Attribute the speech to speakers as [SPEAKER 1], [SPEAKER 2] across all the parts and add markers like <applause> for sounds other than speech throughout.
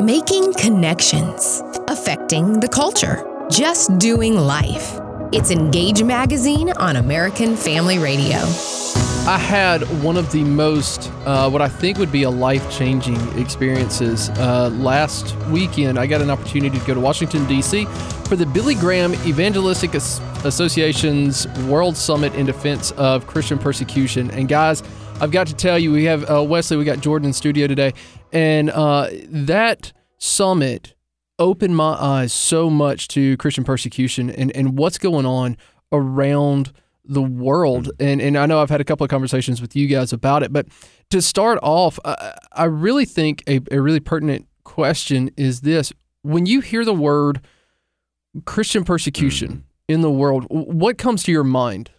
[SPEAKER 1] Making connections, affecting the culture, just doing life. It's Engage Magazine on American Family Radio.
[SPEAKER 2] I had one of the most, uh, what I think would be a life changing experiences. Uh, last weekend, I got an opportunity to go to Washington, D.C. for the Billy Graham Evangelistic As- Association's World Summit in Defense of Christian Persecution. And guys, I've got to tell you, we have uh, Wesley, we got Jordan in studio today, and uh, that summit opened my eyes so much to Christian persecution and, and what's going on around the world. And, and I know I've had a couple of conversations with you guys about it, but to start off, I, I really think a, a really pertinent question is this when you hear the word Christian persecution in the world, what comes to your mind?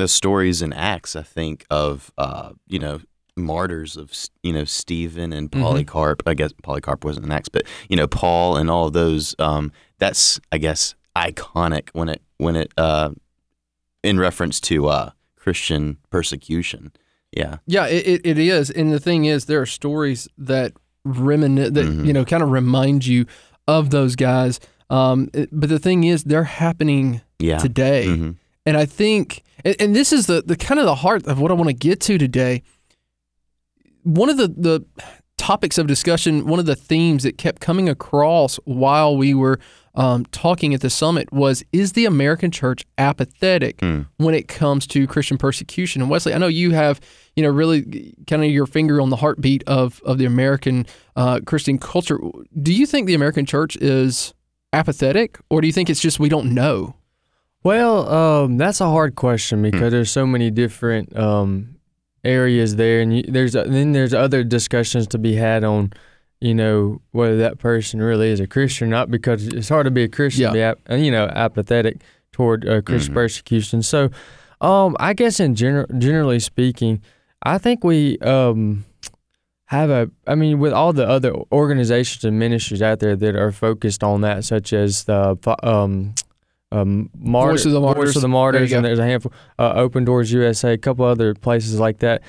[SPEAKER 3] the stories in Acts, I think of uh, you know martyrs of you know Stephen and
[SPEAKER 2] Mm-hmm.
[SPEAKER 3] Polycarp. I guess Polycarp wasn't Acts, but you know Paul and all of those. Um, that's I guess iconic when it when it uh, in reference to uh, Christian persecution. Yeah,
[SPEAKER 2] Yeah, it, it, is. And the thing is, there are stories that reminisce, that,
[SPEAKER 3] Mhm.
[SPEAKER 2] you know, kind of remind you of those guys. Um, but the thing is, they're happening
[SPEAKER 3] yeah.
[SPEAKER 2] today.
[SPEAKER 3] Mhm.
[SPEAKER 2] And I think, and, and this is the, the kind of the heart of what I want to get to today. One of the, the topics of discussion, one of the themes that kept coming across while we were um, talking at the summit was Is the American church apathetic
[SPEAKER 3] Hmm.
[SPEAKER 2] when it comes to Christian persecution? And Wesley, I know you have, you know, really kind of your finger on the heartbeat of, of the American uh, Christian culture. Do you think the American church is apathetic, or do you think it's just we don't know?
[SPEAKER 4] Well, um, that's a hard question because there's so many different um, areas there, and you, there's then there's other discussions to be had on, you know, whether that person really is a Christian or not. Because it's hard to be a Christian,
[SPEAKER 2] Yeah.
[SPEAKER 4] be ap- uh, you know, apathetic toward uh, Christian
[SPEAKER 3] Mhm.
[SPEAKER 4] persecution. So, um, I guess in general, generally speaking, I think we um, have a. I mean, with all the other organizations and ministries out there that are focused on that, such as the um, um, Martyr,
[SPEAKER 2] Voice of the Martyrs.
[SPEAKER 4] Voice of the Martyrs,
[SPEAKER 2] go.
[SPEAKER 4] and there's a handful, uh, Open Doors USA, a couple other places like that.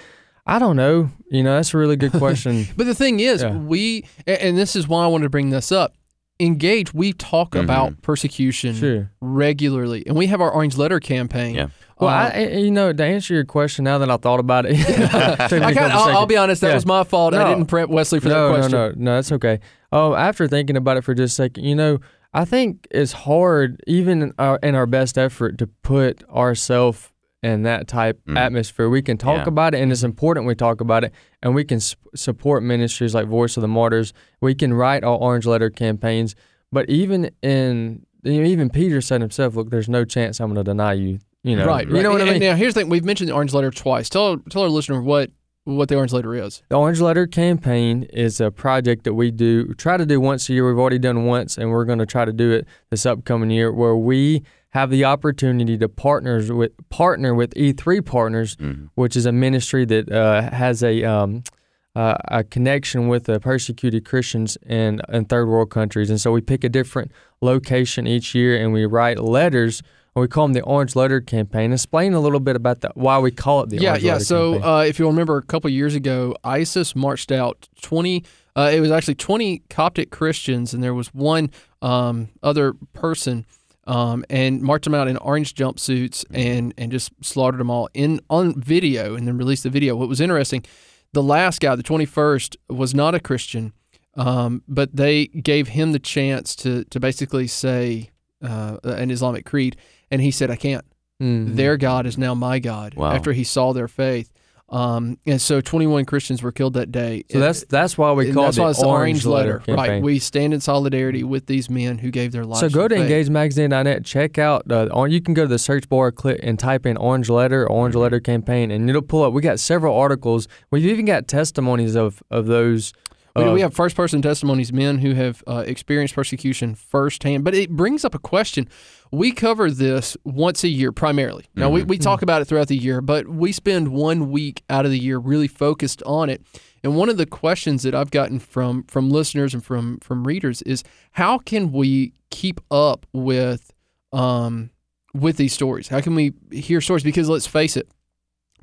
[SPEAKER 4] I don't know. You know, that's a really good <laughs> question.
[SPEAKER 2] But the thing is,
[SPEAKER 4] Yeah.
[SPEAKER 2] we, and this is why I wanted to bring this up. Engage, we talk
[SPEAKER 3] Mhm.
[SPEAKER 2] about persecution
[SPEAKER 4] sure.
[SPEAKER 2] regularly, and we have our Orange Letter campaign.
[SPEAKER 3] Yeah.
[SPEAKER 4] Well,
[SPEAKER 2] Uh,
[SPEAKER 4] I, I- you know, to answer your question, now that I thought about it, <laughs> <laughs> took me a
[SPEAKER 2] I I'll, I'll be honest, that
[SPEAKER 4] Yeah.
[SPEAKER 2] was my fault. I didn't prep Wesley for
[SPEAKER 4] no,
[SPEAKER 2] that question.
[SPEAKER 4] No, no, no, that's okay. Oh, after thinking about it for just a second, you know, I think it's hard, even in our, in our best effort, to put ourselves in that type
[SPEAKER 3] Mm.
[SPEAKER 4] atmosphere. We can talk
[SPEAKER 3] Yeah.
[SPEAKER 4] about it, and it's important we talk about it, and we can support ministries like Voice of the Martyrs. We can write our Orange Letter campaigns, but even in you know, even Peter said himself, "Look, there's no chance I'm going to deny you." You know,
[SPEAKER 2] right,
[SPEAKER 4] You
[SPEAKER 2] right.
[SPEAKER 4] know what
[SPEAKER 2] and,
[SPEAKER 4] I mean?
[SPEAKER 2] now here's the thing: we've mentioned the Orange Letter twice. Tell tell our listener what what the Orange Letter is.
[SPEAKER 4] The Orange Letter campaign is a project that we do try to do once a year. We've already done once, and we're going to try to do it this upcoming year, where we have the opportunity to partners with partner with E3 Partners,
[SPEAKER 3] Mhm.
[SPEAKER 4] which is a ministry that uh, has a um, uh, a connection with the persecuted Christians in in third world countries, and so we pick a different location each year, and we write letters. And we call them the Orange Letter Campaign. Explain a little bit about that, why we call it the
[SPEAKER 2] yeah,
[SPEAKER 4] Orange
[SPEAKER 2] yeah.
[SPEAKER 4] Letter
[SPEAKER 2] So
[SPEAKER 4] Campaign.
[SPEAKER 2] uh, if you'll remember, a couple years ago, ISIS marched out twenty. Uh, it was actually twenty Coptic Christians, and there was one um, other person, um, and marched them out in orange jumpsuits and and just slaughtered them all in on video, and then released the video. What was interesting, the last guy, the twenty first, was not a Christian, um, but they gave him the chance to to basically say uh, an Islamic creed, and he said, "I can't."
[SPEAKER 4] Mhm.
[SPEAKER 2] their God is now my God
[SPEAKER 3] Wow.
[SPEAKER 2] after he saw their faith. Um, and so 21 Christians were killed that day.
[SPEAKER 4] So that's that's why we call
[SPEAKER 2] that's
[SPEAKER 4] it
[SPEAKER 2] why
[SPEAKER 4] the
[SPEAKER 2] it's
[SPEAKER 4] Orange, Letter.
[SPEAKER 2] Right.
[SPEAKER 4] campaign.
[SPEAKER 2] We stand in solidarity with these men who gave their lives.
[SPEAKER 4] so go to
[SPEAKER 2] faith.
[SPEAKER 4] engagemagazine.net, check out, uh, on, you can go to the search bar, click and type in Orange Letter, Orange
[SPEAKER 2] Mm-hmm.
[SPEAKER 4] Letter campaign, and it'll pull up. We got several articles. We've even got testimonies of, of those.
[SPEAKER 2] We,
[SPEAKER 4] uh,
[SPEAKER 2] we have first person testimonies, men who have uh, experienced persecution firsthand. But it brings up a question. We cover this once a year primarily. Now, we, we talk about it throughout the year, but we spend one week out of the year really focused on it. And one of the questions that I've gotten from from listeners and from from readers is how can we keep up with um, with these stories? How can we hear stories? Because let's face it,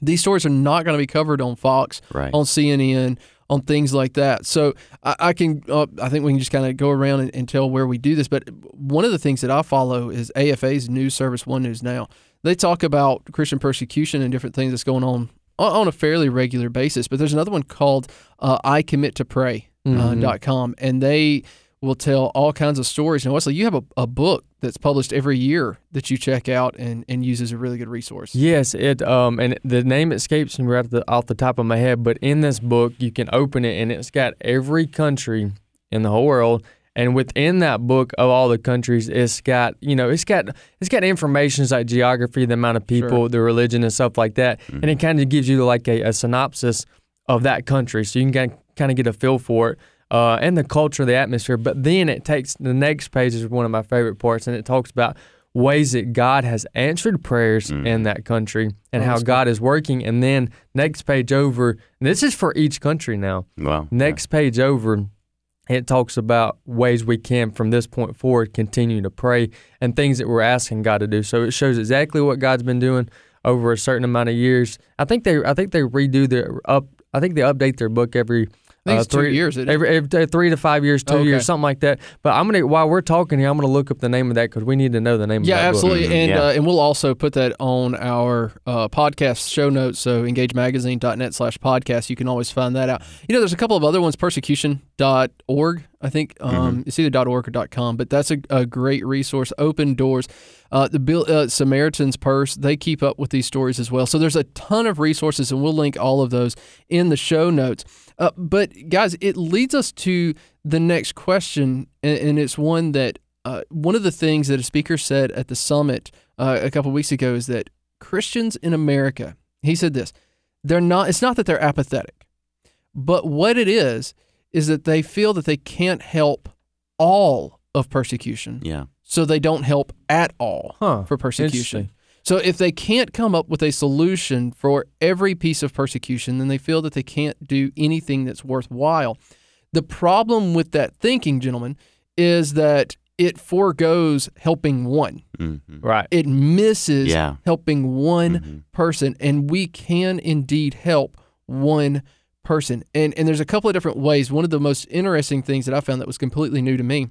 [SPEAKER 2] these stories are not going to be covered on Fox,
[SPEAKER 3] Right.
[SPEAKER 2] on CNN, on things like that. So I, I can, uh, I think we can just kind of go around and, and tell where we do this. But one of the things that I follow is AFA's news service, One News Now. They talk about Christian persecution and different things that's going on on a fairly regular basis. But there's another one called uh, I Commit to Pray uh,
[SPEAKER 4] Mhm.
[SPEAKER 2] dot com, and they will tell all kinds of stories. And Wesley, you have a, a book that's published every year that you check out and, and use as a really good resource.
[SPEAKER 4] Yes, it um and the name escapes me right off the, off the top of my head, but in this book you can open it and it's got every country in the whole world and within that book of all the countries it's got you know it's got it's got information like geography the amount of people
[SPEAKER 2] Sure.
[SPEAKER 4] the religion and stuff like that and it kind of gives you like a, a synopsis of that country so you can kind of get a feel for it uh, and the culture the atmosphere but then it takes the next page is one of my favorite parts and it talks about ways that God has answered prayers in that country and
[SPEAKER 2] Oh,
[SPEAKER 4] how
[SPEAKER 2] that's
[SPEAKER 4] God is working. And then next page over, and this is for each country now.
[SPEAKER 3] Wow.
[SPEAKER 4] Next page over, it talks about ways we can from this point forward continue to pray and things that we're asking God to do. So it shows exactly what God's been doing over a certain amount of years. I think they I think they redo their up I think they update their book every
[SPEAKER 2] I think
[SPEAKER 4] uh,
[SPEAKER 2] it's two years, isn't it?
[SPEAKER 4] every, every three to five years, two
[SPEAKER 2] Okay.
[SPEAKER 4] years, something like that. But I'm gonna while we're talking here, I'm gonna look up the name of that because we need to know the name.
[SPEAKER 2] Yeah,
[SPEAKER 4] of that book.
[SPEAKER 2] absolutely,
[SPEAKER 3] Mhm,
[SPEAKER 2] and
[SPEAKER 3] yeah.
[SPEAKER 2] uh, and we'll also put that on our uh, podcast show notes. So engagemagazine.net slash podcast. You can always find that out. You know, there's a couple of other ones. Persecution.org. I think um, it's either .org or .com, but that's a, a great resource. Open Doors, uh, the Bill, uh, Samaritan's Purse. They keep up with these stories as well. So there's a ton of resources, and we'll link all of those in the show notes. Uh, but guys, it leads us to the next question, and, and it's one that uh, one of the things that a speaker said at the summit uh, a couple weeks ago is that Christians in America, he said this, they're not. It's not that they're apathetic, but what it is is that they feel that they can't help all of persecution,
[SPEAKER 3] Yeah.
[SPEAKER 2] so they don't help at all
[SPEAKER 4] Huh.
[SPEAKER 2] for persecution.
[SPEAKER 4] Interesting.
[SPEAKER 2] So if they can't come up with a solution for every piece of persecution, then they feel that they can't do anything that's worthwhile. The problem with that thinking, gentlemen, is that it foregoes helping one.
[SPEAKER 3] hmm
[SPEAKER 4] Right.
[SPEAKER 2] It misses
[SPEAKER 3] Yeah.
[SPEAKER 2] helping one
[SPEAKER 3] Mhm.
[SPEAKER 2] person, and we can indeed help one person. And and there's a couple of different ways. One of the most interesting things that I found that was completely new to me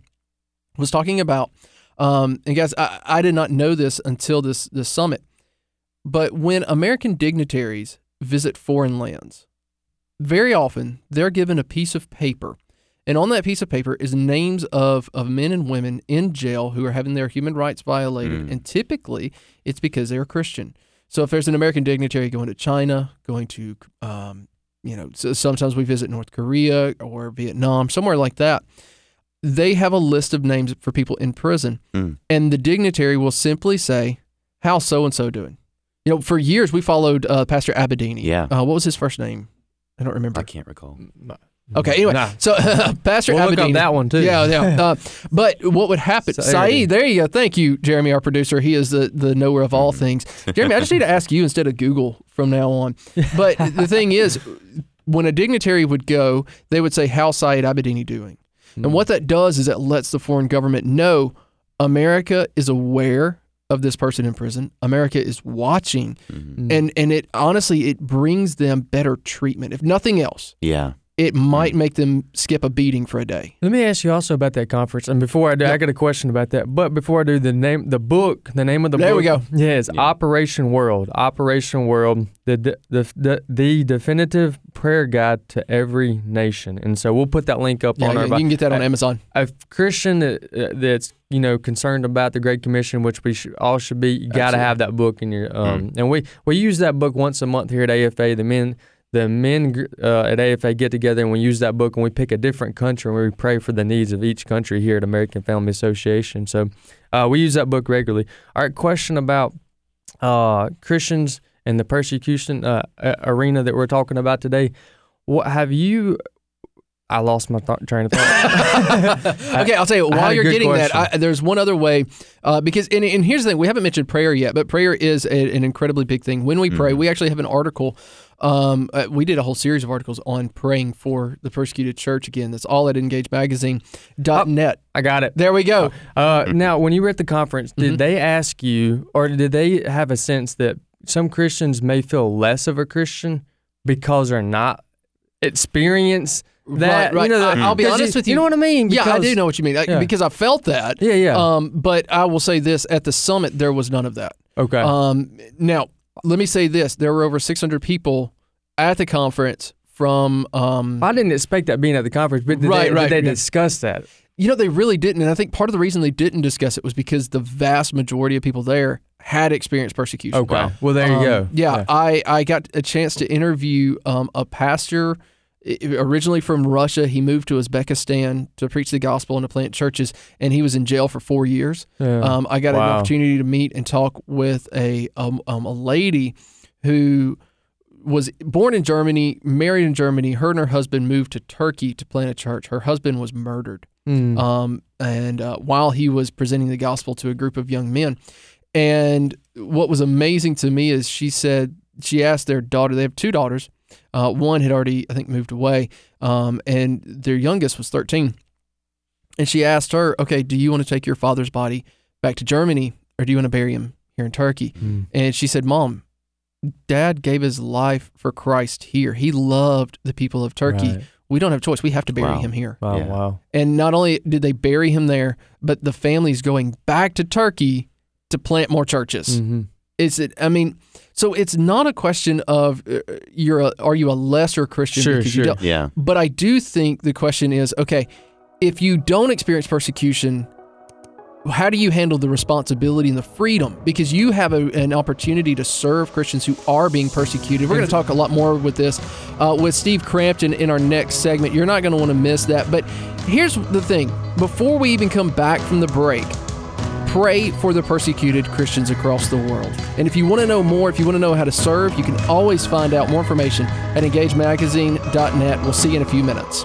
[SPEAKER 2] was talking about. Um, and guys, I, I did not know this until this this summit, but when American dignitaries visit foreign lands, very often they're given a piece of paper. And on that piece of paper is names of, of men and women in jail who are having their human rights violated.
[SPEAKER 3] Mm.
[SPEAKER 2] And typically it's because they're Christian. So if there's an American dignitary going to China, going to, um, you know, so sometimes we visit North Korea or Vietnam, somewhere like that, they have a list of names for people in prison.
[SPEAKER 3] Mm.
[SPEAKER 2] And the dignitary will simply say, How's so and so doing? You know, for years we followed uh, Pastor Abedini.
[SPEAKER 3] Yeah.
[SPEAKER 2] Uh, what was his first name? I don't remember.
[SPEAKER 3] I can't recall.
[SPEAKER 2] Okay, anyway,
[SPEAKER 4] Nah.
[SPEAKER 2] so <laughs> Pastor
[SPEAKER 4] We'll look
[SPEAKER 2] Abedini.
[SPEAKER 4] up that one too.
[SPEAKER 2] Yeah, yeah. Uh, <laughs> but what would happen?
[SPEAKER 4] Saeed.
[SPEAKER 2] Saeed, there you go. Thank you, Jeremy, our producer. He is the, the knower of all <laughs> things. Jeremy, I just need to ask you instead of Google from now on. But the thing is, when a dignitary would go, they would say, How's Saeed Abedini doing? And what that does is it lets the foreign government know America is aware of this person in prison. America is watching.
[SPEAKER 3] Mhm.
[SPEAKER 2] And and it honestly it brings them better treatment. If nothing else,
[SPEAKER 3] Yeah.
[SPEAKER 2] It might make them skip a beating for a day.
[SPEAKER 4] Let me ask you also about that conference. And before I do, I
[SPEAKER 2] Yep.
[SPEAKER 4] got a question about that. But before I do, the name, the book, the name of the
[SPEAKER 2] There
[SPEAKER 4] book.
[SPEAKER 2] There we go.
[SPEAKER 4] Yeah, it's
[SPEAKER 3] Yeah.
[SPEAKER 4] Operation World. Operation World, the, the the the definitive prayer guide to every nation. And so we'll put that link up
[SPEAKER 2] Yeah,
[SPEAKER 4] on
[SPEAKER 2] yeah,
[SPEAKER 4] our.
[SPEAKER 2] you can get that on
[SPEAKER 4] I-
[SPEAKER 2] Amazon.
[SPEAKER 4] a Christian that, uh, that's you know concerned about the Great Commission, which we should, all should be, you got to have that book in your. Um, And we we use that book once a month here at AFA. The men the men uh, at AFA get together and we use that book and we pick a different country and we pray for the needs of each country here at American Family Association. So uh, we use that book regularly. All right, question about uh, Christians and the persecution uh, arena that we're talking about today. What have you? I lost my th- train of thought. <laughs>
[SPEAKER 2] okay, I'll tell you. <laughs> While you're
[SPEAKER 4] good
[SPEAKER 2] getting that. I, there's one other way, uh, because and, and here's the thing: we haven't mentioned prayer yet, but prayer is a, an incredibly big thing. When we pray,
[SPEAKER 3] Mhm.
[SPEAKER 2] we actually have an article. Um, uh, we did a whole series of articles on praying for the persecuted church. Again, that's all at EngageMagazine.net.
[SPEAKER 4] I got it.
[SPEAKER 2] There we go.
[SPEAKER 4] Uh, now, when you were at the conference, did
[SPEAKER 2] Mhm.
[SPEAKER 4] they ask you, or did they have a sense that some Christians may feel less of a Christian because they're not experience that.
[SPEAKER 2] Right, right.
[SPEAKER 4] You know,
[SPEAKER 2] I- I'll be honest with you.
[SPEAKER 4] You know what I mean?
[SPEAKER 2] yeah, I do know what you mean I-
[SPEAKER 4] Yeah.
[SPEAKER 2] because I felt that.
[SPEAKER 4] Yeah, yeah.
[SPEAKER 2] Um, but I will say this: at the summit, there was none of that.
[SPEAKER 4] Okay.
[SPEAKER 2] Um, now, let me say this: there were over 600 people at the conference from. Um,
[SPEAKER 4] I didn't expect that being at the conference, but did
[SPEAKER 2] Right,
[SPEAKER 4] they,
[SPEAKER 2] right,
[SPEAKER 4] did they
[SPEAKER 2] yeah.
[SPEAKER 4] discuss that?
[SPEAKER 2] you know, they really didn't, and I think part of the reason they didn't discuss it was because the vast majority of people there had experienced persecution.
[SPEAKER 4] Okay. Well, there you
[SPEAKER 2] Um,
[SPEAKER 4] go.
[SPEAKER 2] Yeah, I, I got a chance to interview um, a pastor i- originally from Russia. He moved to Uzbekistan to preach the gospel and to plant churches, and he was in jail for four years.
[SPEAKER 4] Yeah.
[SPEAKER 2] Um, I got an opportunity to meet and talk with a um, um, a lady who was born in Germany, married in Germany. Her and her husband moved to Turkey to plant a church. Her husband was murdered
[SPEAKER 4] Mm.
[SPEAKER 2] um, and uh, while he was presenting the gospel to a group of young men. And what was amazing to me is she said she asked their daughter. They have two daughters. Uh, one had already, I think, moved away, um, and their youngest was thirteen. And she asked her, "Okay, do you want to take your father's body back to Germany, or do you want to bury him here in Turkey?"
[SPEAKER 4] Mm.
[SPEAKER 2] And she said, "Mom, Dad gave his life for Christ here. He loved the people of Turkey.
[SPEAKER 4] Right.
[SPEAKER 2] We don't have a choice. We have to bury
[SPEAKER 3] Wow.
[SPEAKER 2] him here."
[SPEAKER 4] Wow.
[SPEAKER 3] Yeah.
[SPEAKER 4] Wow.
[SPEAKER 2] And not only did they bury him there, but the family's going back to Turkey to plant more churches.
[SPEAKER 4] hmm
[SPEAKER 2] Is it? I mean, so it's not a question of uh, you're a, are you a lesser Christian
[SPEAKER 4] Sure,
[SPEAKER 2] because
[SPEAKER 4] sure.
[SPEAKER 2] you don't.
[SPEAKER 3] Yeah.
[SPEAKER 2] But I do think the question is, okay, if you don't experience persecution, how do you handle the responsibility and the freedom? Because you have a, an opportunity to serve Christians who are being persecuted. We're going to talk a lot more with this uh, with Steve Crampton in our next segment. You're not going to want to miss that. But here's the thing before we even come back from the break, pray for the persecuted Christians across the world. And if you want to know more, if you want to know how to serve, you can always find out more information at engagemagazine.net. We'll see you in a few minutes.